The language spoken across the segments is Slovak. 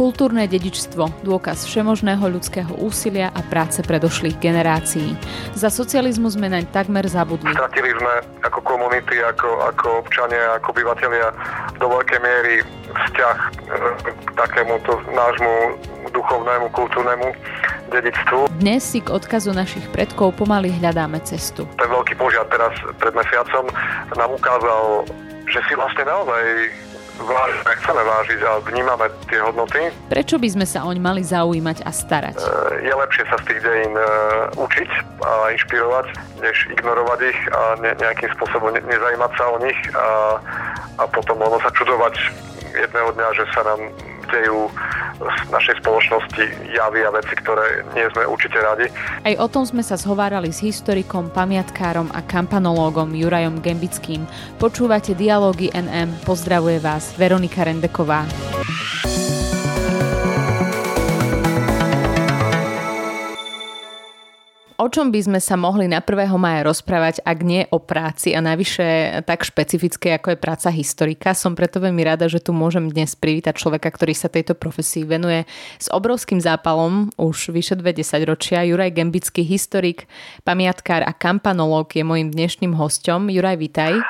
Kultúrne dedičstvo, dôkaz všemožného ľudského úsilia a práce predošlých generácií. Za socializmu sme naň takmer zabudli. Stratili sme ako komunity, ako, ako občania, ako obyvateľia do veľkej miery vzťah e, k takémuto nášmu duchovnému, kultúrnemu dedičstvu. Dnes si k odkazu našich predkov pomaly hľadáme cestu. Ten veľký požiar teraz pred mesiacom nám ukázal, že si vlastne naozaj vážime, chceme vážiť a vnímame tie hodnoty. Prečo by sme sa oň mali zaujímať a starať? E, je lepšie sa z tých dejín e, učiť a inšpirovať, než ignorovať ich a nejakým spôsobom nezajímať sa o nich a, a potom ono sa čudovať jedného dňa, že sa nám dejú z našej spoločnosti javy a veci, ktoré nie sme určite radi. Aj o tom sme sa zhovárali s historikom, pamiatkárom a kampanológom Jurajom Gembickým. Počúvate Dialógy NM. Pozdravuje vás Veronika Rendeková. O čom by sme sa mohli na 1. maja rozprávať, ak nie o práci a navyše tak špecifické, ako je práca historika. Som preto veľmi rada, že tu môžem dnes privítať človeka, ktorý sa tejto profesii venuje s obrovským zápalom už vyše 20 ročia. Juraj Gembický, historik, pamiatkár a kampanológ je môjim dnešným hostom. Juraj, vítaj.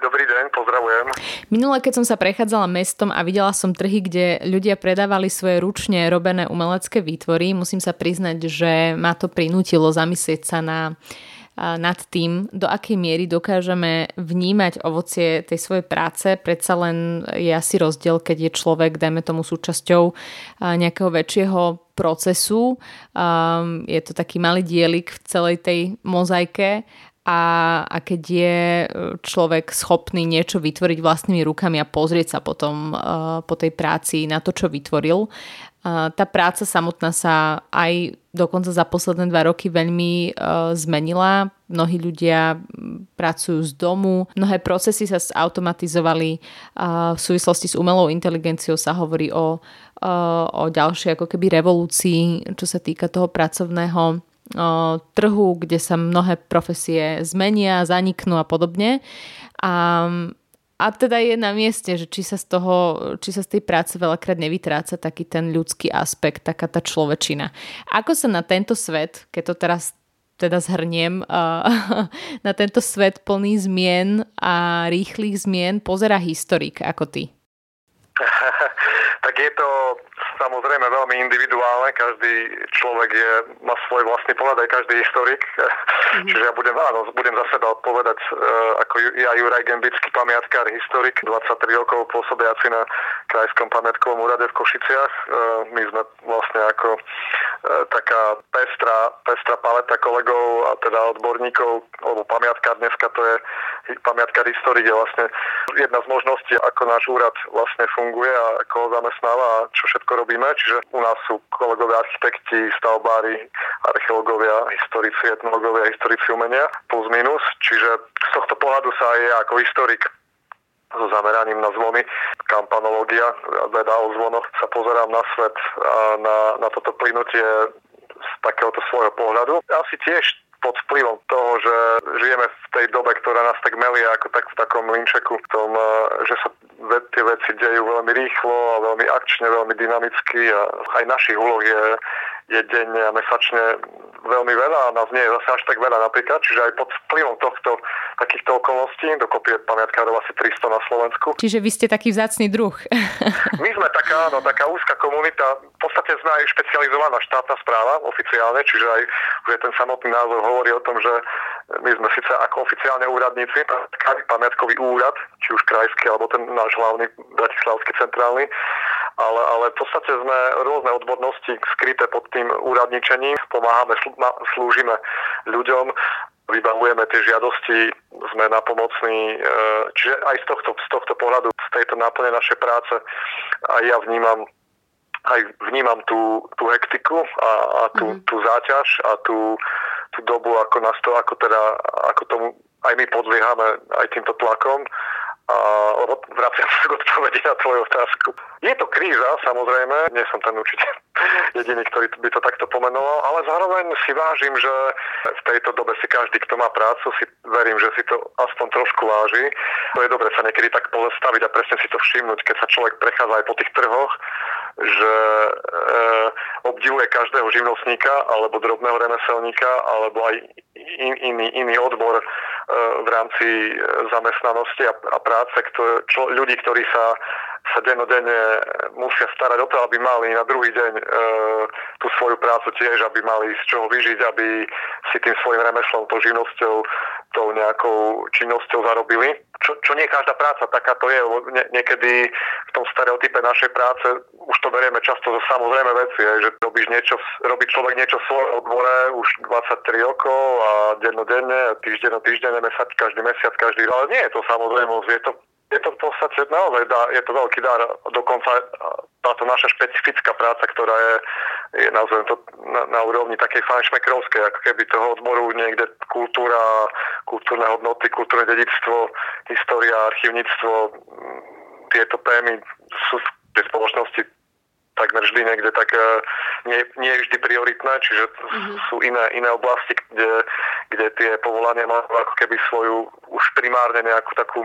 Dobrý deň, pozdravujem. Minule, keď som sa prechádzala mestom a videla som trhy, kde ľudia predávali svoje ručne robené umelecké výtvory, musím sa priznať, že ma to prinútilo za zamyslieť sa na nad tým, do akej miery dokážeme vnímať ovocie tej svojej práce. Predsa len je asi rozdiel, keď je človek, dajme tomu, súčasťou nejakého väčšieho procesu. Je to taký malý dielik v celej tej mozaike a, a keď je človek schopný niečo vytvoriť vlastnými rukami a pozrieť sa potom uh, po tej práci na to, čo vytvoril, tá práca samotná sa aj dokonca za posledné dva roky veľmi uh, zmenila. Mnohí ľudia pracujú z domu, mnohé procesy sa zautomatizovali. Uh, v súvislosti s umelou inteligenciou sa hovorí o, uh, o ďalšej ako keby revolúcii, čo sa týka toho pracovného trhu, kde sa mnohé profesie zmenia, zaniknú a podobne. A a teda je na mieste, že či sa z toho, či sa z tej práce veľakrát nevytráca taký ten ľudský aspekt, taká tá človečina. Ako sa na tento svet, keď to teraz teda zhrniem, na tento svet plný zmien a rýchlych zmien pozera historik ako ty? tak je to samozrejme veľmi individuálne, každý človek je, má svoj vlastný pohľad, aj každý historik. Mm-hmm. Čiže ja budem, áno, budem za seba odpovedať uh, ako ja Juraj Gembický, pamiatkár, historik, 23 rokov pôsobiaci na Krajskom pamiatkovom úrade v Košiciach. Uh, my sme vlastne ako taká pestrá, pestrá paleta kolegov a teda odborníkov, alebo pamiatkár dneska to je pamiatkár historik je vlastne jedna z možností, ako náš úrad vlastne funguje a ako ho zamestnáva a čo všetko robíme. Čiže u nás sú kolegovia architekti, stavbári, archeológovia, historici, etnológovia, historici umenia, plus minus. Čiže z tohto pohľadu sa aj ja ako historik so zameraním na zvony, kampanológia, veda o zvonoch, sa pozerám na svet a na, na toto plynutie z takéhoto svojho pohľadu. Asi tiež pod vplyvom toho, že žijeme v tej dobe, ktorá nás tak melie ako tak v takom linčeku, v tom, že sa tie veci dejú veľmi rýchlo a veľmi akčne, veľmi dynamicky a aj našich úloh je, je denne a mesačne veľmi veľa a nás nie je zase až tak veľa napríklad, čiže aj pod vplyvom tohto takýchto okolností, dokopy je pamiatkárov asi 300 na Slovensku. Čiže vy ste taký vzácný druh. My sme taká, áno, taká úzka komunita, v podstate sme aj špecializovaná štátna správa oficiálne, čiže aj už ten samotný názov hovorí o tom, že my sme síce ako oficiálne úradníci, pamiatkový úrad, či už krajský, alebo ten náš hlavný bratislavský centrálny, ale, ale v podstate sme rôzne odbornosti skryté pod tým úradničením, pomáhame, slúžime ľuďom, vybavujeme tie žiadosti, sme napomocní, e, čiže aj z tohto, z tohto pohľadu, z tejto náplne našej práce aj ja vnímam aj vnímam tú, tú hektiku a, a tú, mm. tú záťaž a tú, tú dobu, ako nás to, ako teda, ako tomu aj my podliehame aj týmto tlakom a vraciam sa k odpovedi na tvoju otázku. Je to kríza, samozrejme, nie som ten určite jediný, ktorý by to takto pomenoval, ale zároveň si vážim, že v tejto dobe si každý, kto má prácu, si verím, že si to aspoň trošku váži. To je dobre sa niekedy tak pozastaviť a presne si to všimnúť, keď sa človek prechádza aj po tých trhoch, že e, obdivuje každého živnostníka alebo drobného remeselníka alebo aj in, iný, iný odbor v rámci zamestnanosti a, práce, kto, čo, ľudí, ktorí sa sa dennodenne musia starať o to, aby mali na druhý deň e, tú svoju prácu tiež, aby mali z čoho vyžiť, aby si tým svojim remeslom, tou živnosťou, tou nejakou činnosťou zarobili. Čo, čo nie každá práca taká to je, nie, niekedy v tom stereotype našej práce už to berieme často za samozrejme veci, je, že robíš niečo, robí človek niečo v svojom odbore už 23 rokov a dennodenne, týždeň na týždeň, mesiac, každý mesiac, každý ale nie je to samozrejme, je to je to v podstate naozaj dá, je to veľký dar. Dokonca táto naša špecifická práca, ktorá je, je nazvem to na, na úrovni takej fajnšmekrovskej, ako keby toho odboru niekde kultúra, kultúrne hodnoty, kultúrne dedictvo, história, archivníctvo, tieto témy sú v tej spoločnosti takmer vždy niekde tak e, nie, nie vždy prioritné, čiže mm-hmm. sú iné, iné oblasti, kde, kde tie povolania majú ako keby svoju už primárne nejakú takú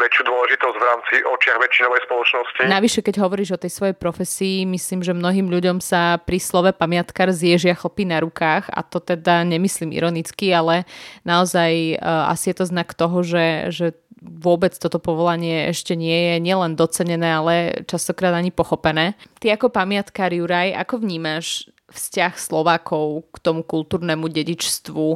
väčšiu dôležitosť v rámci očiach väčšinovej spoločnosti. Navyše, keď hovoríš o tej svojej profesii, myslím, že mnohým ľuďom sa pri slove pamiatkar zježia chlpy na rukách a to teda nemyslím ironicky, ale naozaj uh, asi je to znak toho, že, že vôbec toto povolanie ešte nie je nielen docenené, ale častokrát ani pochopené. Ty ako pamiatkár Juraj, ako vnímaš vzťah Slovákov k tomu kultúrnemu dedičstvu,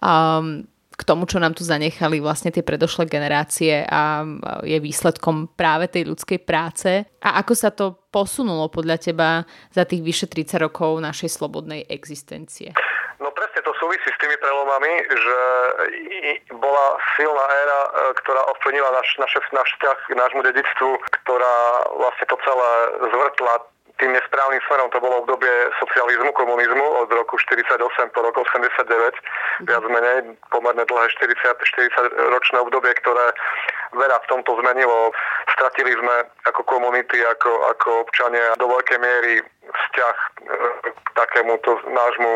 um, k tomu, čo nám tu zanechali vlastne tie predošlé generácie a je výsledkom práve tej ľudskej práce. A ako sa to posunulo podľa teba za tých vyše 30 rokov našej slobodnej existencie? No presne to súvisí s tými prelomami, že bola silná éra, e, ktorá ovplyvnila naš, naše, náš vzťah k nášmu dedictvu, ktorá vlastne to celé zvrtla tým nesprávnym smerom. To bolo obdobie socializmu, komunizmu od roku 48 po rok 89, mhm. viac menej pomerne dlhé 40, 40 ročné obdobie, ktoré veľa v tomto zmenilo. Stratili sme ako komunity, ako, ako občania do veľkej miery vzťah e, k takémuto nášmu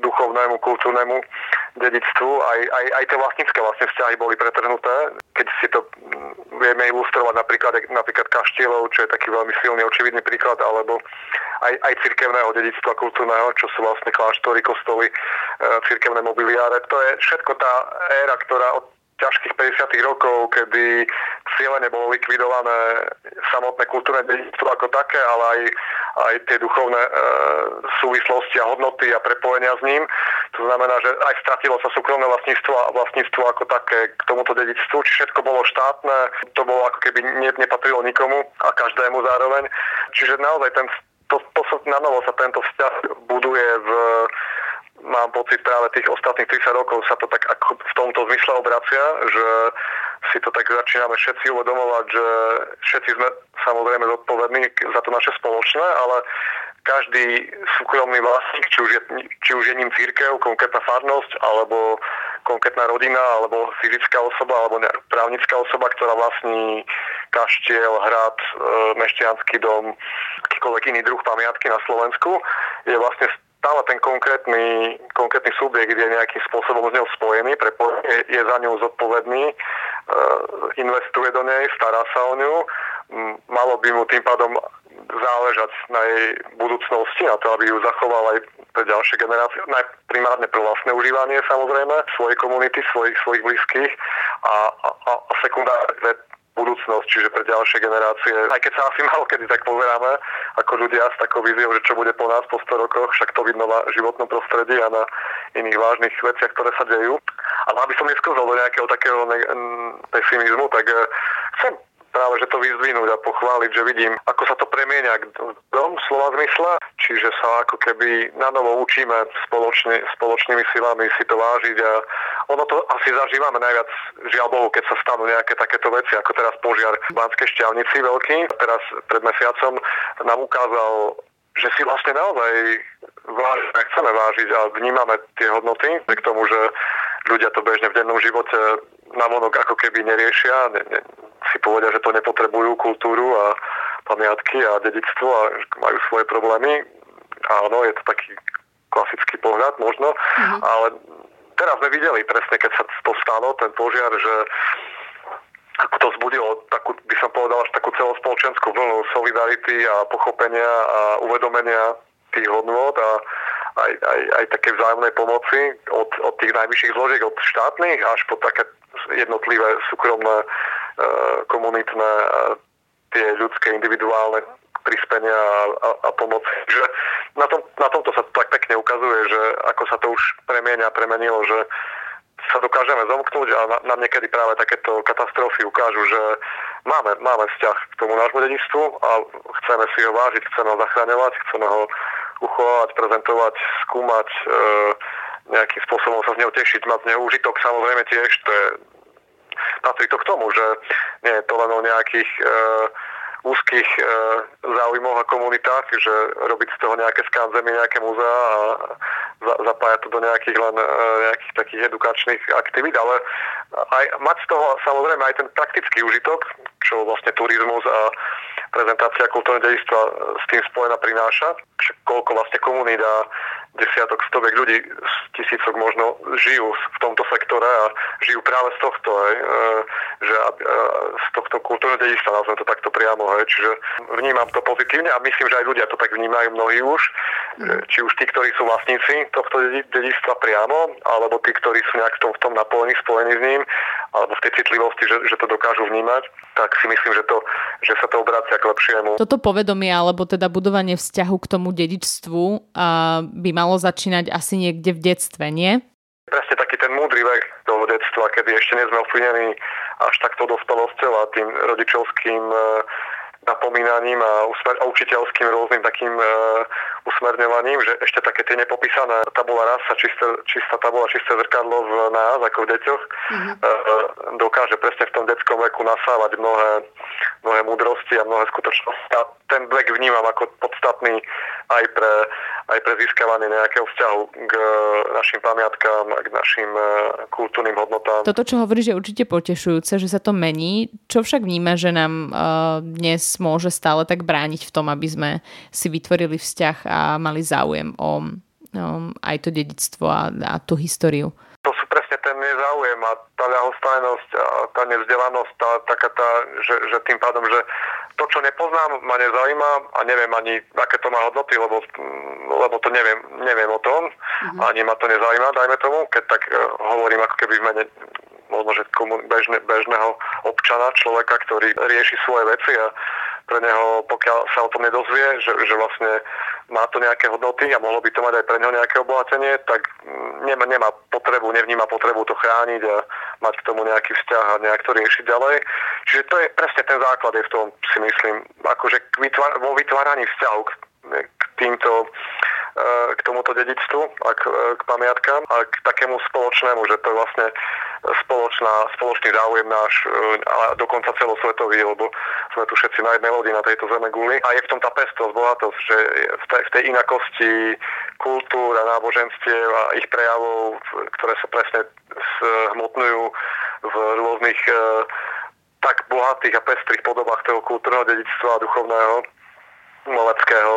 duchovnému, kultúrnemu dedictvu. Aj, aj, aj tie vlastnícke vlastne vzťahy boli pretrhnuté. Keď si to mm, vieme ilustrovať napríklad, napríklad kaštielov, čo je taký veľmi silný, očividný príklad, alebo aj, aj cirkevného dedictva kultúrneho, čo sú vlastne kláštory, kostoly, e, cirkevné mobiliáre. To je všetko tá éra, ktorá od ťažkých 50 rokov, kedy cieľene bolo likvidované samotné kultúrne dedictvo ako také, ale aj, aj tie duchovné e, súvislosti a hodnoty a prepojenia s ním. To znamená, že aj stratilo sa súkromné vlastníctvo a vlastníctvo ako také k tomuto dedictvu, či všetko bolo štátne, to bolo ako keby ne, nepatrilo nikomu a každému zároveň. Čiže naozaj ten, to, to na novo sa tento vzťah buduje v mám pocit práve tých ostatných 30 rokov sa to tak ako v tomto zmysle obracia, že si to tak začíname všetci uvedomovať, že všetci sme samozrejme zodpovední za to naše spoločné, ale každý súkromný vlastník, či už je, či už je ním církev, konkrétna farnosť, alebo konkrétna rodina, alebo fyzická osoba, alebo právnická osoba, ktorá vlastní kaštiel, hrad, e, mešťanský dom, akýkoľvek iný druh pamiatky na Slovensku, je vlastne stále ten konkrétny, konkrétny subjekt je nejakým spôsobom z ňou spojený, je, je za ňou zodpovedný, e, investuje do nej, stará sa o ňu, malo by mu tým pádom záležať na jej budúcnosti, na to, aby ju zachoval aj pre ďalšie generácie, primárne pre vlastné užívanie samozrejme, svojej komunity, svojich, svojich blízkych a, a, a sekundárne budúcnosť, čiže pre ďalšie generácie. Aj keď sa asi malo kedy tak pozeráme, ako ľudia s takou víziou, že čo bude po nás po 100 rokoch, však to vidno na životnom prostredí a na iných vážnych veciach, ktoré sa dejú. Ale aby som neskozol do nejakého takého pesimizmu, tak eh, chcem práve, že to vyzdvihnúť a pochváliť, že vidím, ako sa to premieňa dom slova zmysle, čiže sa ako keby na novo učíme spoločne, spoločnými silami si to vážiť a ono to asi zažívame najviac, žiaľ Bohu, keď sa stanú nejaké takéto veci, ako teraz požiar v Banskej šťavnici veľký. Teraz pred mesiacom nám ukázal že si vlastne naozaj vážime, chceme vážiť a vnímame tie hodnoty, k tomu, že ľudia to bežne v dennom živote vonok ako keby neriešia, ne, ne, si povedia, že to nepotrebujú kultúru a pamiatky a dedictvo a majú svoje problémy. áno, je to taký klasický pohľad možno, mm-hmm. ale teraz sme videli presne, keď sa to stalo, ten požiar, že ako to vzbudilo takú, by som povedal, až takú celospoločenskú vlnu solidarity a pochopenia a uvedomenia tých hodnot a aj, aj, aj také vzájomnej pomoci od, od tých najvyšších zložiek, od štátnych až po také jednotlivé súkromné, e, komunitné, tie ľudské, individuálne prispenia a, a, a pomoc. Že na, tom, na tomto sa tak pekne ukazuje, že ako sa to už premienia, premenilo, že sa dokážeme zomknúť a nám niekedy práve takéto katastrofy ukážu, že máme, máme vzťah k tomu nášmu dedičstvu a chceme si ho vážiť, chceme ho zachraňovať, chceme ho uchovať, prezentovať, skúmať, e, nejakým spôsobom sa z neho tešiť, mať z neho užitok. Samozrejme tiež, to je, patrí to k tomu, že nie je to len o nejakých e, úzkých e, záujmoch a komunitách, že robiť z toho nejaké skanzemy, nejaké múzea a za, zapájať to do nejakých len e, nejakých takých edukačných aktivít, ale aj mať z toho samozrejme aj ten praktický užitok, čo vlastne turizmus a prezentácia kultúrneho dejstva s tým spojená prináša, koľko vlastne komunít a desiatok, stovek ľudí, tisícok možno žijú v tomto sektore a žijú práve z tohto, hej, e, že e, z tohto kultúrneho dedičstva, nazvem to takto priamo, hej, čiže vnímam to pozitívne a myslím, že aj ľudia to tak vnímajú mnohí už, mm. či už tí, ktorí sú vlastníci tohto dedičstva priamo, alebo tí, ktorí sú nejak v tom, v tom napojení, spojení s ním, alebo v tej citlivosti, že, že to dokážu vnímať, tak si myslím, že, to, že sa to obracia k lepšiemu. Toto povedomie, alebo teda budovanie vzťahu k tomu dedičstvu by mal malo začínať asi niekde v detstve, nie? Presne taký ten múdry vek toho detstva, kedy ešte nie sme ovplyvnení až takto dospelosťou a tým rodičovským e, napomínaním a, usmer- a učiteľským rôznym takým e, usmerňovaním, že ešte také tie nepopísané tabula rasa, čisté, čistá tabula, čisté zrkadlo v nás, ako v deťoch, mm-hmm. e, dokáže presne v tom detskom veku nasávať mnohé, mnohé múdrosti a mnohé skutočnosti. A ten vek vnímam ako podstatný aj pre, aj pre získavanie nejakého vzťahu k našim pamiatkám k našim e, kultúrnym hodnotám. Toto, čo hovoríš, je určite potešujúce, že sa to mení. Čo však vníma, že nám uh, môže stále tak brániť v tom, aby sme si vytvorili vzťah a mali záujem o um, aj to dedictvo a, a tú históriu? To sú presne ten nezáujem a tá ľahostajnosť a tá nevzdelanosť, tá, taká tá, že, že tým pádom, že to, čo nepoznám, ma nezaujíma a neviem ani, aké to má hodnoty, lebo, lebo to neviem, neviem o tom, mm-hmm. ani ma to nezaujíma, dajme tomu, keď tak uh, hovorím ako keby v mene možno, že bežne, bežného občana, človeka, ktorý rieši svoje veci a pre neho, pokiaľ sa o tom nedozvie, že, že vlastne má to nejaké hodnoty a mohlo by to mať aj pre neho nejaké obohatenie, tak nemá, nemá potrebu, nevníma potrebu to chrániť a mať k tomu nejaký vzťah a nejak to riešiť ďalej. Čiže to je presne ten základ, je v tom si myslím, akože vytvár, vo vytváraní vzťahu k, k týmto k tomuto dedičstvu a k, k pamiatkám a k takému spoločnému, že to je vlastne spoločná, spoločný záujem náš, ale dokonca celosvetový, lebo sme tu všetci na jednej lodi na tejto zeme guli. A je v tom tá pestosť, bohatosť, že v tej, v tej inakosti kultúr a náboženstiev a ich prejavov, ktoré sa presne hmotňujú v rôznych e, tak bohatých a pestrých podobách toho kultúrneho dedičstva a duchovného, umeleckého,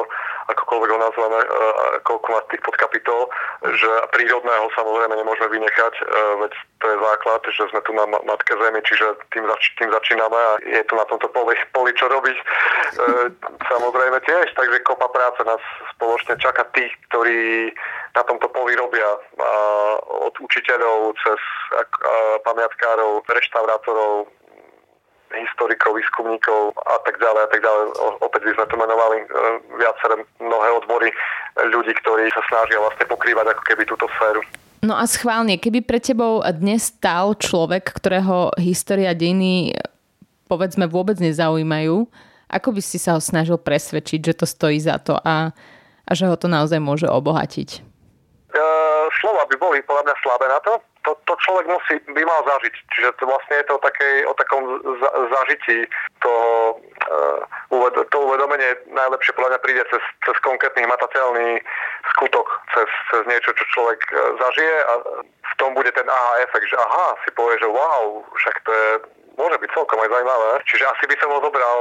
akokoľvek ho nazveme, e, koľko má tých podkapitol, že prírodného samozrejme nemôžeme vynechať, e, veď to je základ, že sme tu na matke zemi, čiže tým, zač- tým začíname a je tu na tomto poli, poli čo robiť. E, samozrejme tiež, takže kopa práce nás spoločne čaká tých, ktorí na tomto poli robia od učiteľov cez pamiatkárov, reštaurátorov, historikov, výskumníkov a tak ďalej a tak ďalej. Opäť by sme to menovali e, viaceré mnohé odbory ľudí, ktorí sa snažia vlastne pokrývať ako keby túto sféru. No a schválne, keby pre tebou dnes stal človek, ktorého história dejiny povedzme vôbec nezaujímajú, ako by si sa ho snažil presvedčiť, že to stojí za to a, a že ho to naozaj môže obohatiť? Uh, slova by boli podľa mňa slabé na to to, to človek musí, by mal zažiť. Čiže to vlastne je to o, takej, o takom za, zažití toho, uh, to uvedomenie najlepšie podľa mňa príde cez, cez konkrétny hmatateľný skutok, cez, cez niečo, čo človek uh, zažije a v tom bude ten aha efekt, že aha, si povie, že wow, však to je môže byť celkom aj zaujímavé. Čiže asi by som ho zobral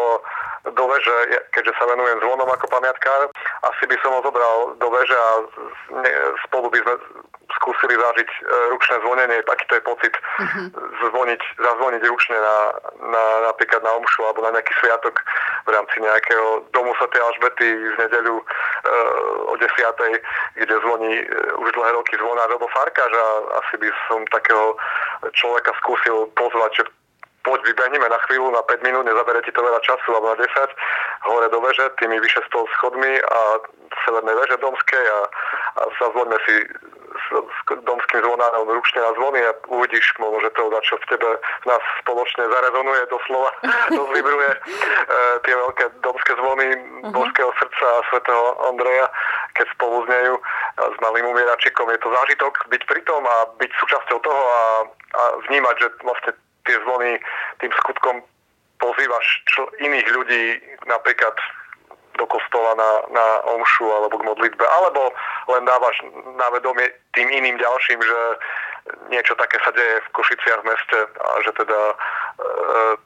do veže, keďže sa venujem zvonom ako pamiatkár, asi by som ho zobral do veže a spolu by sme skúsili zažiť e, ručné zvonenie, aký to je pocit uh-huh. zvoniť, zazvoniť ručne na, na, napríklad na omšu alebo na nejaký sviatok v rámci nejakého domu Sv. Alžbety v nedeľu e, o 10. kde zvoní e, už dlhé roky zvonár alebo farkáž a asi by som takého človeka skúsil pozvať, že poď vybehneme na chvíľu, na 5 minút, nezabere ti to veľa času, alebo na 10, hore do veže, tými vyše 100 schodmi a severnej veže domskej a, a zazvoňme si s domským zvonárom ručne na zvony a uvidíš možno, že to čo v tebe v nás spoločne zarezonuje doslova, to vybruje e, tie veľké domské zvony uh-huh. Božského srdca a svätého Andreja, keď spolu znejú s malým umieračikom. Je to zážitok byť pri tom a byť súčasťou toho a, a vnímať, že vlastne tie zvony tým skutkom pozývaš čo, iných ľudí napríklad do kostola na, na omšu alebo k modlitbe, alebo len dávaš na vedomie tým iným ďalším, že niečo také sa deje v Košiciach v meste a že teda e,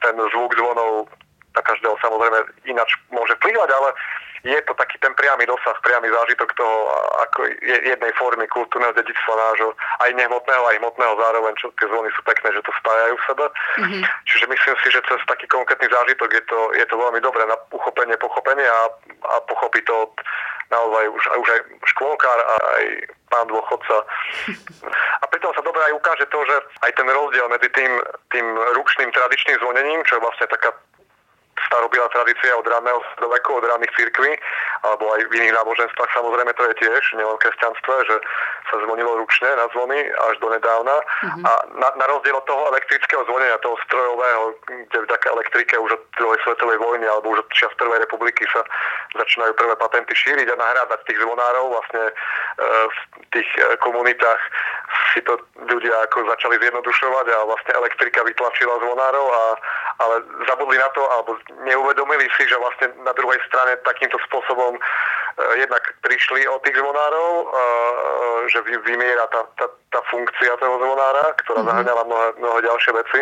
ten zvuk zvonov na každého samozrejme ináč môže vplyvať, ale je to taký ten priamy dosah, priamy zážitok toho ako jednej formy kultúrneho dedictva nášho, aj nehmotného, aj hmotného zároveň, čo tie zvony sú pekné, že to spájajú v sebe. Mm-hmm. Čiže myslím si, že cez taký konkrétny zážitok je to, je to veľmi dobré na uchopenie, pochopenie a, a pochopí to naozaj už, už aj škôlkár a aj pán dôchodca. A pritom sa dobre aj ukáže to, že aj ten rozdiel medzi tým, tým ručným tradičným zvonením, čo je vlastne taká starobila tradícia od raného stredoveku, od raných církví, alebo aj v iných náboženstvách samozrejme to je tiež, nielen v kresťanstve, že sa zvonilo ručne na zvony až do nedávna. Mm-hmm. A na, na rozdiel od toho elektrického zvonenia, toho strojového, kde vďaka elektrike už od druhej svetovej vojny alebo už od čas prvej republiky sa začínajú prvé patenty šíriť a nahrádať tých zvonárov vlastne e, v tých e, komunitách si to ľudia ako začali zjednodušovať a vlastne elektrika vytlačila zvonárov, a, ale zabudli na to, alebo neuvedomili si, že vlastne na druhej strane takýmto spôsobom e, jednak prišli od tých zvonárov, e, že vymiera tá, tá, tá funkcia toho zvonára, ktorá mm-hmm. zahrňala mnohé, mnohé ďalšie veci,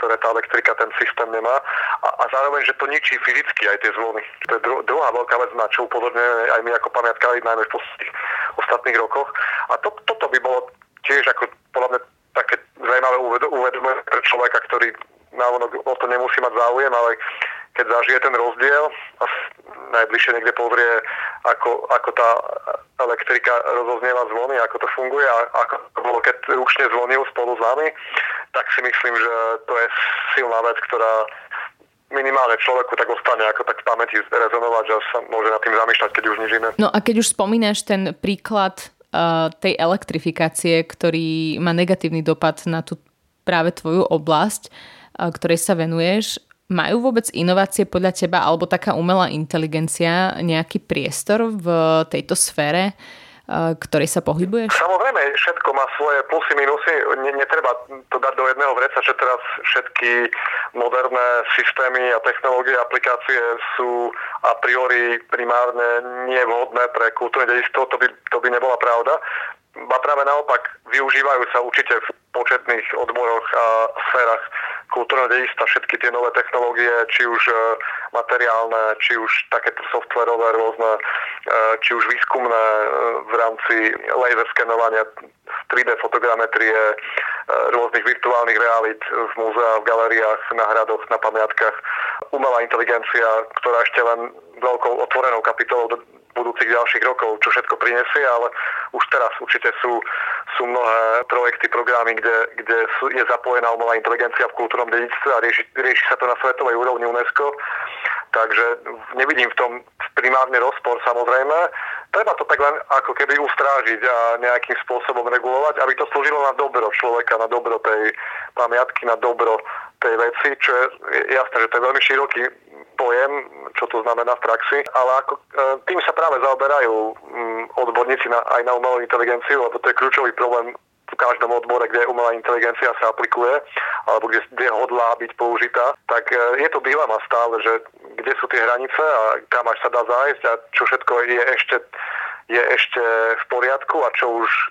ktoré tá elektrika, ten systém nemá. A, a zároveň, že to ničí fyzicky aj tie zvony. To je dru, druhá veľká vec, na čo upozorňujeme aj my ako pamiatkári, najmä v posledných ostatných rokoch. A to, toto by bolo tiež ako podľa mňa také zaujímavé uvedomenie pre človeka, ktorý návonok o to nemusí mať záujem, ale keď zažije ten rozdiel a najbližšie niekde pozrie, ako, ako tá elektrika rozoznieva zvony, ako to funguje a ako to bolo, keď ručne zvonil spolu s nami, tak si myslím, že to je silná vec, ktorá minimálne človeku tak ostane ako tak v pamäti rezonovať, že sa môže nad tým zamýšľať, keď už nič. No a keď už spomínaš ten príklad uh, tej elektrifikácie, ktorý má negatívny dopad na tú práve tvoju oblasť, uh, ktorej sa venuješ, majú vôbec inovácie podľa teba alebo taká umelá inteligencia nejaký priestor v tejto sfére, ktorej sa pohybuješ? Samozrejme, všetko má svoje plusy, minusy. Netreba to dať do jedného vreca, že teraz všetky moderné systémy a technológie, aplikácie sú a priori primárne nevhodné pre kultúrne dedičstvo. To by, to by nebola pravda. A práve naopak využívajú sa určite v početných odboroch a sférach kultúrneho dedičstva všetky tie nové technológie, či už e, materiálne, či už takéto softverové rôzne, e, či už výskumné e, v rámci laser skenovania 3D fotogrametrie, rôznych virtuálnych realít v múzeách, v galériách, na hradoch, na pamiatkách. Umelá inteligencia, ktorá ešte len veľkou otvorenou kapitolou budúcich ďalších rokov, čo všetko prinesie, ale už teraz určite sú, sú mnohé projekty, programy, kde, kde je zapojená umelá inteligencia v kultúrnom dedictve a rieši, rieši sa to na svetovej úrovni UNESCO. Takže nevidím v tom primárny rozpor samozrejme. Treba to tak len ako keby ustrážiť a nejakým spôsobom regulovať, aby to slúžilo na dobro človeka, na dobro tej pamiatky, na dobro tej veci, čo je jasné, že to je veľmi široký pojem, čo to znamená v praxi, ale ako, e, tým sa práve zaoberajú mm, odborníci na, aj na umelú inteligenciu, lebo to je kľúčový problém v každom odbore, kde umelá inteligencia sa aplikuje, alebo kde, kde hodlá byť použitá, tak e, je to dilema stále, že kde sú tie hranice a kam až sa dá zájsť a čo všetko je ešte je ešte v poriadku a čo už, e,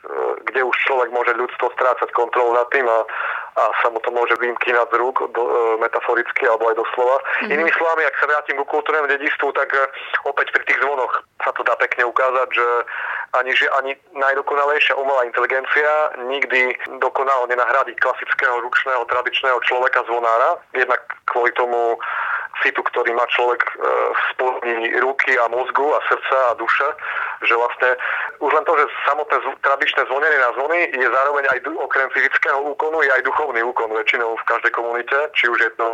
kde už človek môže ľudstvo strácať kontrolu nad tým a, a sa mu to môže vymkýnať z rúk do, e, metaforicky alebo aj doslova. Mm-hmm. Inými slovami, ak sa vrátim ku kultúrnemu dedistvu, tak e, opäť pri tých zvonoch sa to dá pekne ukázať, že ani, že ani najdokonalejšia umelá inteligencia nikdy dokonalo nenahradí klasického ručného tradičného človeka zvonára. Jednak kvôli tomu citu, ktorý má človek v spodní ruky a mozgu a srdca a duše, že vlastne už len to, že samotné tradičné zvonenie na zvony je zároveň aj okrem fyzického úkonu, je aj duchovný úkon väčšinou v každej komunite, či už je to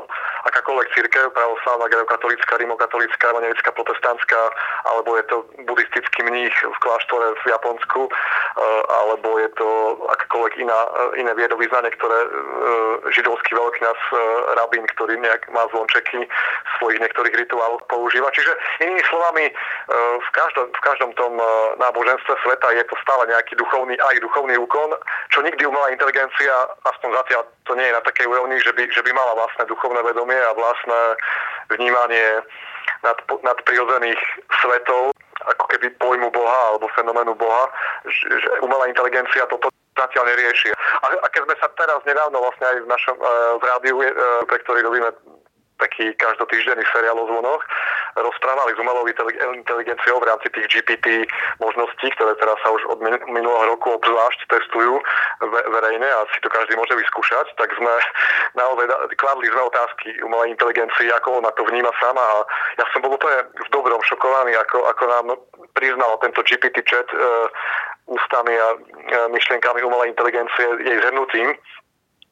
akákoľvek církev, pravoslavná, grecko-katolická, rimokatolická, evangelická, protestantská, alebo je to buddhistický mních v kláštore v Japonsku, e, alebo je to akákoľvek iná, e, iné viedovyznanie, ktoré židovský veľkňaz, rabín, ktorý nejak má zvončeky, svojich niektorých rituálov používa. Čiže inými slovami, e, v každom, v každom tom e, náboženstve sveta je to stále nejaký duchovný, aj duchovný úkon, čo nikdy umelá inteligencia, aspoň zatiaľ to nie je na takej úrovni, že by, že by mala vlastné duchovné vedomie a vlastné vnímanie nad, nadprirodzených svetov, ako keby pojmu Boha alebo fenoménu Boha, že, že umelá inteligencia toto zatiaľ nerieši. A, a keď sme sa teraz nedávno vlastne aj v našom e, v rádiu, e, pre ktorý robíme taký každotýždenný seriál o zvonoch, rozprávali s umelou inteligenciou v rámci tých GPT možností, ktoré teraz sa už od minulého roku obzvlášť testujú verejne a si to každý môže vyskúšať, tak sme naozaj kladli sme otázky umelej inteligencii, ako ona to vníma sama a ja som bol úplne v dobrom šokovaný, ako, ako nám priznal tento GPT chat e, ústami a e, myšlienkami umelej inteligencie jej zhrnutím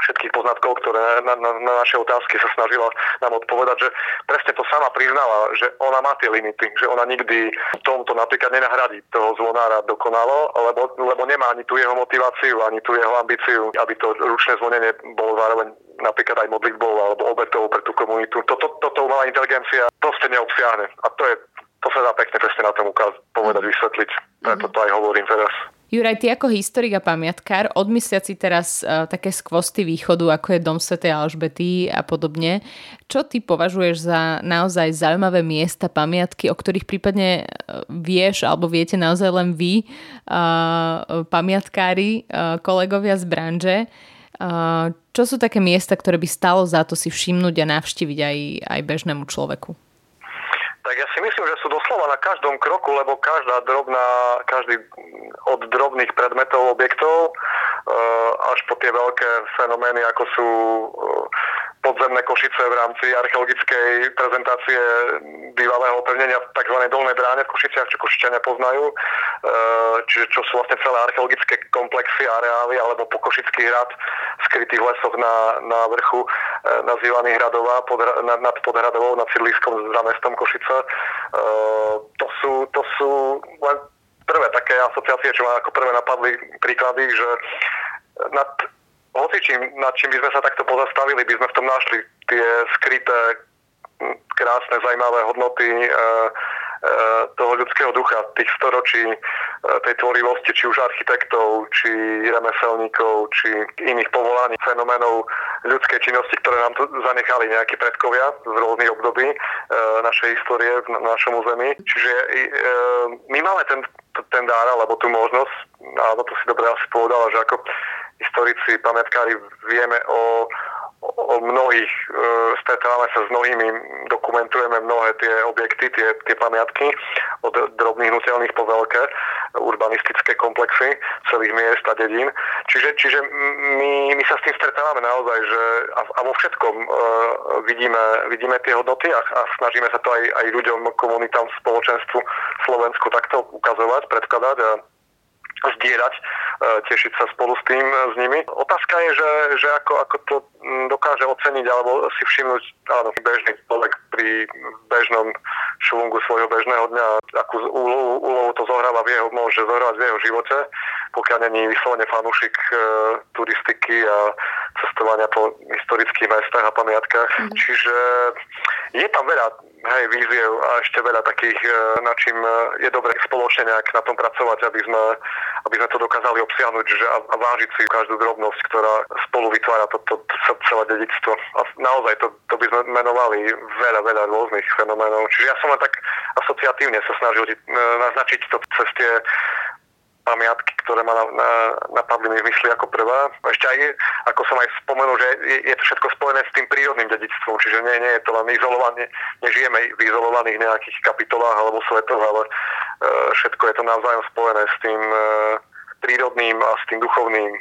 všetkých poznatkov, ktoré na, na, na naše otázky sa snažila nám odpovedať, že presne to sama priznala, že ona má tie limity, že ona nikdy v tomto napríklad nenahradí toho zvonára dokonalo, lebo, lebo nemá ani tú jeho motiváciu, ani tú jeho ambíciu, aby to ručné zvonenie bolo zároveň napríklad aj modlitbou alebo obetou pre tú komunitu. Toto, toto umelá inteligencia proste neobsiahne. A to je to sa dá pekne presne na tom ukázať, povedať, vysvetliť. Preto to aj hovorím teraz. Juraj, ty ako historik a pamiatkár, odmysliať si teraz uh, také skvosty východu, ako je Dom Sv. Alžbety a podobne, čo ty považuješ za naozaj zaujímavé miesta, pamiatky, o ktorých prípadne uh, vieš alebo viete naozaj len vy, uh, pamiatkári, uh, kolegovia z branže, čo sú také miesta, ktoré by stalo za to si všimnúť a navštíviť aj, aj bežnému človeku? Tak ja si myslím, že sú doslova na každom kroku, lebo každá drobná, každý od drobných predmetov, objektov eh, až po tie veľké fenomény, ako sú eh, podzemné Košice v rámci archeologickej prezentácie bývalého opevnenia v tzv. Dolnej bráne v Košiciach, čo Košičania poznajú, e, čiže čo sú vlastne celé archeologické komplexy, areály alebo pokošický hrad v lesoch na, na vrchu e, nazývaný Hradová pod, nad Podhradovou, nad sídliskom za mestom Košice. E, to sú, to sú len prvé také asociácie, čo ma ako prvé napadli príklady, že nad čím, nad čím by sme sa takto pozastavili, by sme v tom našli tie skryté, krásne, zajímavé hodnoty e, e, toho ľudského ducha, tých storočí, e, tej tvorivosti, či už architektov, či remeselníkov, či iných povolaní, fenoménov ľudskej činnosti, ktoré nám tu zanechali nejakí predkovia z rôznych období našej histórie v našom území. Čiže my máme ten, ten dár, alebo tú možnosť, alebo to si dobre asi povedala, že ako historici, pamätkári vieme o, o mnohých, e, stretávame sa s mnohými, dokumentujeme mnohé tie objekty, tie, tie pamiatky od drobných nutelných po veľké urbanistické komplexy celých miest a dedín. Čiže, čiže my, my sa s tým stretávame naozaj, že a, a vo všetkom e, vidíme, vidíme tie hodnoty a, a snažíme sa to aj, aj ľuďom, komunitám, spoločenstvu Slovensku takto ukazovať, predkladať a zdierať, e, tešiť sa spolu s tým, s nimi. Otázka je, že, že ako, ako to dokáže oceniť alebo si všimnúť áno, bežný človek pri bežnom švungu svojho bežného dňa, akú úlohu, úlohu to zohráva v jeho, môže zohrávať v jeho živote, pokiaľ není vyslovene fanúšik e, turistiky a cestovania po historických mestách a pamiatkách. Mm. Čiže je tam veľa hej, víziev a ešte veľa takých, e, na čím e, je dobre spoločne nejak na tom pracovať, aby sme, aby sme to dokázali obsiahnuť že a, a vážiť si každú drobnosť, ktorá spolu vytvára to, to, celé dedictvo. A naozaj to, to by sme menovali veľa, veľa rôznych fenoménov. Čiže ja som len tak asociatívne sa snažil naznačiť to cez tie pamiatky, ktoré ma napadli mi v mysli ako prvá. Ešte aj, ako som aj spomenul, že je, je to všetko spojené s tým prírodným dedictvom, čiže nie, nie je to len izolované, nežijeme v izolovaných nejakých kapitolách alebo svetoch, ale e, všetko je to navzájom spojené s tým e, prírodným a s tým duchovným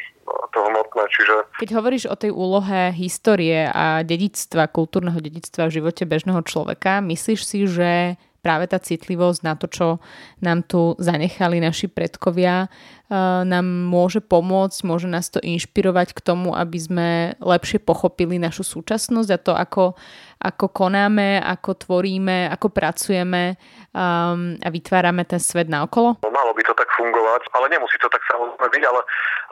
to hmotné. Čiže... Keď hovoríš o tej úlohe histórie a dedictva, kultúrneho dedictva v živote bežného človeka, myslíš si, že práve tá citlivosť na to, čo nám tu zanechali naši predkovia, eh, nám môže pomôcť, môže nás to inšpirovať k tomu, aby sme lepšie pochopili našu súčasnosť a to, ako, ako konáme, ako tvoríme, ako pracujeme um, a vytvárame ten svet naokolo? Malo by to tak fungovať, ale nemusí to tak samozrejme byť, ale,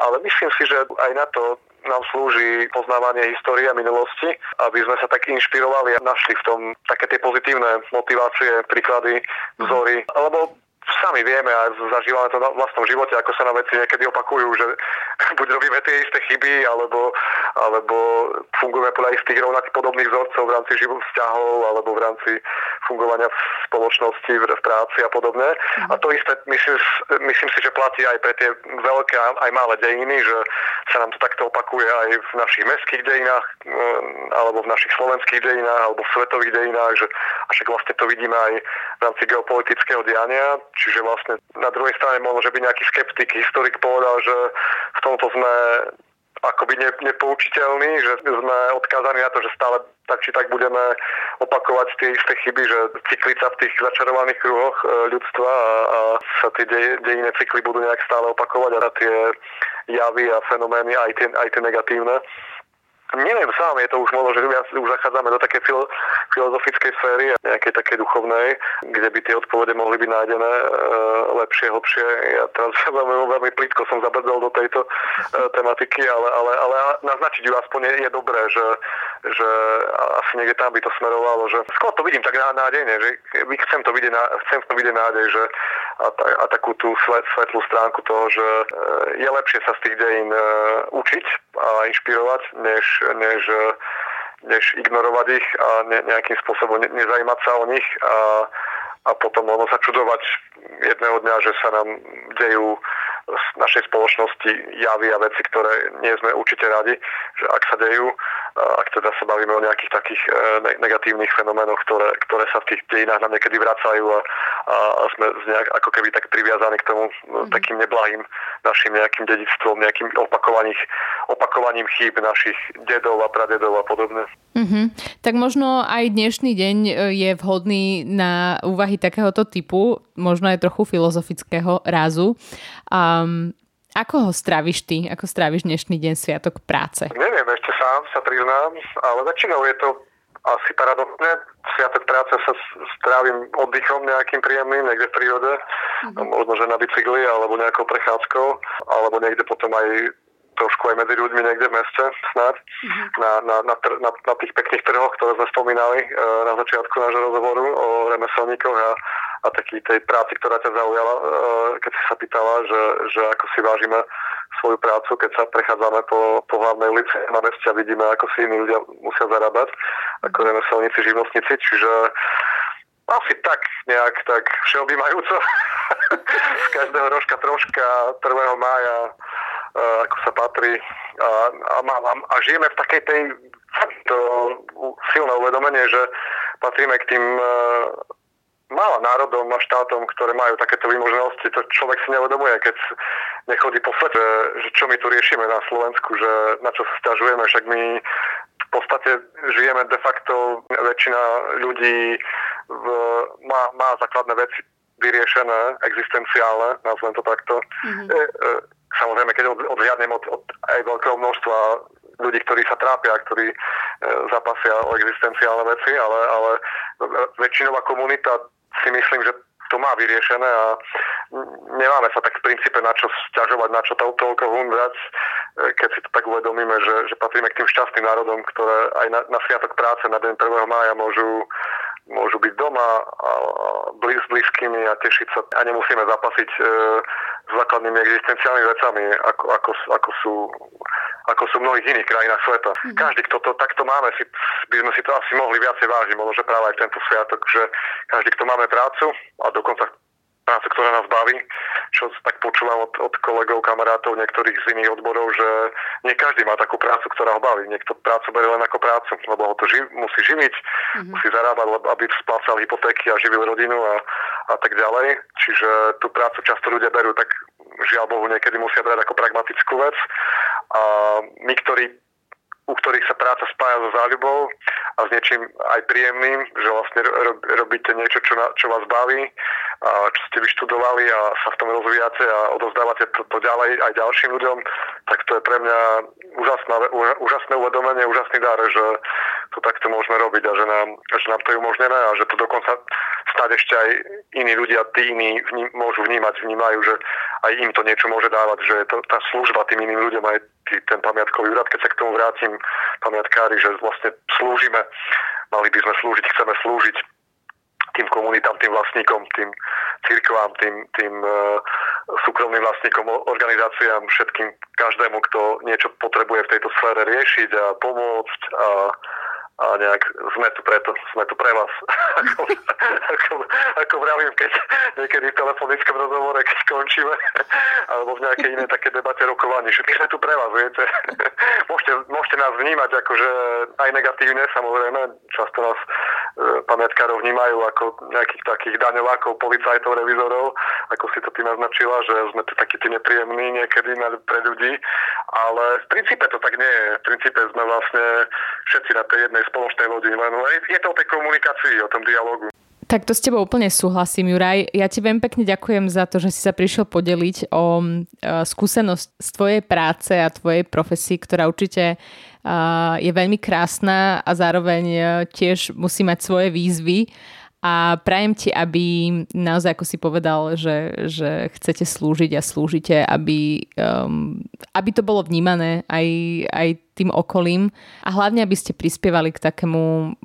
ale myslím si, že aj na to nám slúži poznávanie histórie a minulosti, aby sme sa tak inšpirovali a našli v tom také tie pozitívne motivácie, príklady, vzory. Lebo sami vieme a zažívame to na vlastnom živote, ako sa na veci niekedy opakujú, že buď robíme tie isté chyby, alebo, alebo fungujeme podľa istých rovnakých podobných vzorcov v rámci život vzťahov, alebo v rámci fungovania v spoločnosti, v, práci a podobne. A to isté myslím, myslím si, že platí aj pre tie veľké aj malé dejiny, že sa nám to takto opakuje aj v našich mestských dejinách, mm, alebo v našich slovenských dejinách, alebo v svetových dejinách, že a však vlastne to vidíme aj v rámci geopolitického diania, čiže vlastne na druhej strane možno, že by nejaký skeptik, historik povedal, že v tomto sme akoby ne, nepoučiteľní, že sme odkázaní na to, že stále tak či tak budeme opakovať tie isté chyby, že cykliť sa v tých začarovaných kruhoch e, ľudstva a, a sa tie dej, dejinné cykly budú nejak stále opakovať a tie javy a fenomény, aj tie, aj tie negatívne Neviem sám, je to už možno, že viac už zachádzame do také filo, filozofickej sféry, nejakej také duchovnej, kde by tie odpovede mohli byť nájdené e, lepšie, hlbšie. Ja teraz veľmi, veľmi plítko som zabrdol do tejto e, tematiky, ale, ale, ale naznačiť ju aspoň je, je dobré, že, že asi niekde tam by to smerovalo, že skôr to vidím tak nádejne, že chcem to vidieť, chcem to vidieť nádej, že a, a takú tú svetlú stránku toho, že e, je lepšie sa z tých dejín e, učiť a inšpirovať, než než, než ignorovať ich a ne, nejakým spôsobom ne, nezajímať sa o nich a, a potom ono sa čudovať jedného dňa, že sa nám dejú z našej spoločnosti javy a veci, ktoré nie sme určite radi, že ak sa dejú, ak teda sa bavíme o nejakých takých e, negatívnych fenoménoch, ktoré, ktoré sa v tých dejinách nám niekedy vracajú a, a sme nejak, ako keby tak priviazaní k tomu mm. takým neblahým našim nejakým dedictvom, nejakým opakovaním, opakovaním chýb našich dedov a pradedov a podobne. Mm-hmm. Tak možno aj dnešný deň e, je vhodný na úvahy takéhoto typu, možno aj trochu filozofického rázu. Um, ako ho stráviš ty? Ako stráviš dnešný deň Sviatok práce? Neviem, ešte sám sa priznám, ale väčšinou je to asi paradoxne. Sviatok práce sa strávim oddychom nejakým príjemným, niekde v prírode, mm-hmm. možno že na bicykli alebo nejakou prechádzkou, alebo niekde potom aj trošku aj medzi ľuďmi niekde v meste snad, mm-hmm. na, na, na, na, na tých pekných trhoch, ktoré sme spomínali e, na začiatku nášho rozhovoru o remeselníkoch a a taký tej práci, ktorá ťa zaujala, e, keď si sa pýtala, že, že ako si vážime svoju prácu, keď sa prechádzame po, po hlavnej ulici na meste a vidíme, ako si iní ľudia musia zarábať, ako remeselníci, živnostníci, čiže asi tak nejak tak všeobjímajúco. Z každého rožka troška 1. mája ako sa patrí a, a, a, a žijeme v takej tej to silné uvedomenie, že patríme k tým e, mála národom a štátom, ktoré majú takéto výmožnosti, to človek si neuvedomuje, keď nechodí po svete, že čo my tu riešime na Slovensku, že na čo sa stiažujeme, však my v podstate žijeme de facto, väčšina ľudí v, má, má základné veci vyriešené, existenciálne, nazvem to takto. Mm-hmm. E, e, samozrejme, keď odhľadnem od, od aj veľkého množstva ľudí, ktorí sa trápia, ktorí e, zapasia o existenciálne veci, ale, ale väčšinová komunita si myslím, že to má vyriešené a nemáme sa tak v princípe na čo stiažovať, na čo to toľko hundrať, e, keď si to tak uvedomíme, že, že patríme k tým šťastným národom, ktoré aj na, na Sviatok práce na deň 1. mája môžu, môžu byť doma a blíz, s blízkymi a tešiť sa a nemusíme zapasiť e, s základnými existenciálnymi vecami, ako, ako, ako sú ako sú v mnohých iných krajinách sveta. Mm-hmm. Každý, kto to takto máme, si, by sme si to asi mohli viacej vážiť, možno, že práve aj tento sviatok, že každý, kto máme prácu a dokonca prácu, ktorá nás baví, čo tak počúvam od, od kolegov, kamarátov, niektorých z iných odborov, že nie každý má takú prácu, ktorá ho baví. Niekto prácu berie len ako prácu, lebo ho to ži- musí živiť, mm-hmm. musí zarábať, aby splácal hypotéky a živil rodinu a, a tak ďalej. Čiže tú prácu často ľudia berú tak žiaľ Bohu niekedy musia brať ako pragmatickú vec. A my, ktorí u ktorých sa práca spája so záľubou a s niečím aj príjemným, že vlastne robíte niečo, čo, na, čo vás baví, čo ste vyštudovali a sa v tom rozvíjate a odozdávate to, to ďalej aj ďalším ľuďom, tak to je pre mňa úžasná, úžasné uvedomenie, úžasný dar, že to takto môžeme robiť a že nám, že nám to je umožnené a že to dokonca snáď ešte aj iní ľudia, tí iní vním, môžu vnímať, vnímajú, že aj im to niečo môže dávať, že to tá služba tým iným ľuďom aj tý, ten pamiatkový úrad, keď sa k tomu vrátim, pamiatkári, že vlastne slúžime, mali by sme slúžiť, chceme slúžiť tým komunitám, tým vlastníkom, tým cirkvám, tým, tým uh, súkromným vlastníkom, organizáciám, všetkým, každému, kto niečo potrebuje v tejto sfére riešiť a pomôcť a a nejak sme tu preto, sme tu pre vás. ako, ako, ako keď niekedy v telefonickom rozhovore, keď skončíme, alebo v nejakej inej také debate rokovaní, všetky sme tu pre vás, viete. môžete, môžete nás vnímať akože aj negatívne, samozrejme, často nás e, pamätkárov vnímajú ako nejakých takých daňovákov, policajtov, revizorov, ako si to ty naznačila, že sme tu takí tí nepríjemní niekedy pre ľudí, ale v princípe to tak nie je. V princípe sme vlastne všetci na tej jednej spoločnej lodi, len je to o tej komunikácii, o tom dialogu. Tak to s tebou úplne súhlasím, Juraj. Ja ti veľmi pekne ďakujem za to, že si sa prišiel podeliť o uh, skúsenosť z tvojej práce a tvojej profesii, ktorá určite je veľmi krásna a zároveň uh, tiež musí mať svoje výzvy. A prajem ti, aby naozaj, ako si povedal, že, že chcete slúžiť a slúžite, aby, um, aby to bolo vnímané aj, aj tým okolím. A hlavne, aby ste prispievali k takému,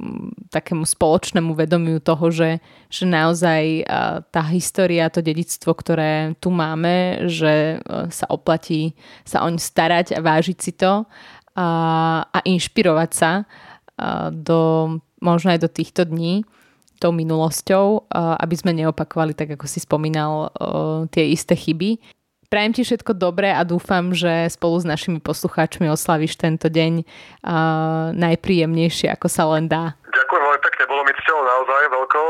takému spoločnému vedomiu toho, že, že naozaj uh, tá história, to dedictvo, ktoré tu máme, že uh, sa oplatí sa oň starať a vážiť si to a, inšpirovať sa do, možno aj do týchto dní tou minulosťou, aby sme neopakovali, tak ako si spomínal, tie isté chyby. Prajem ti všetko dobré a dúfam, že spolu s našimi poslucháčmi oslavíš tento deň najpríjemnejšie, ako sa len dá. Ďakujem veľmi pekne, bolo mi cťou naozaj veľkou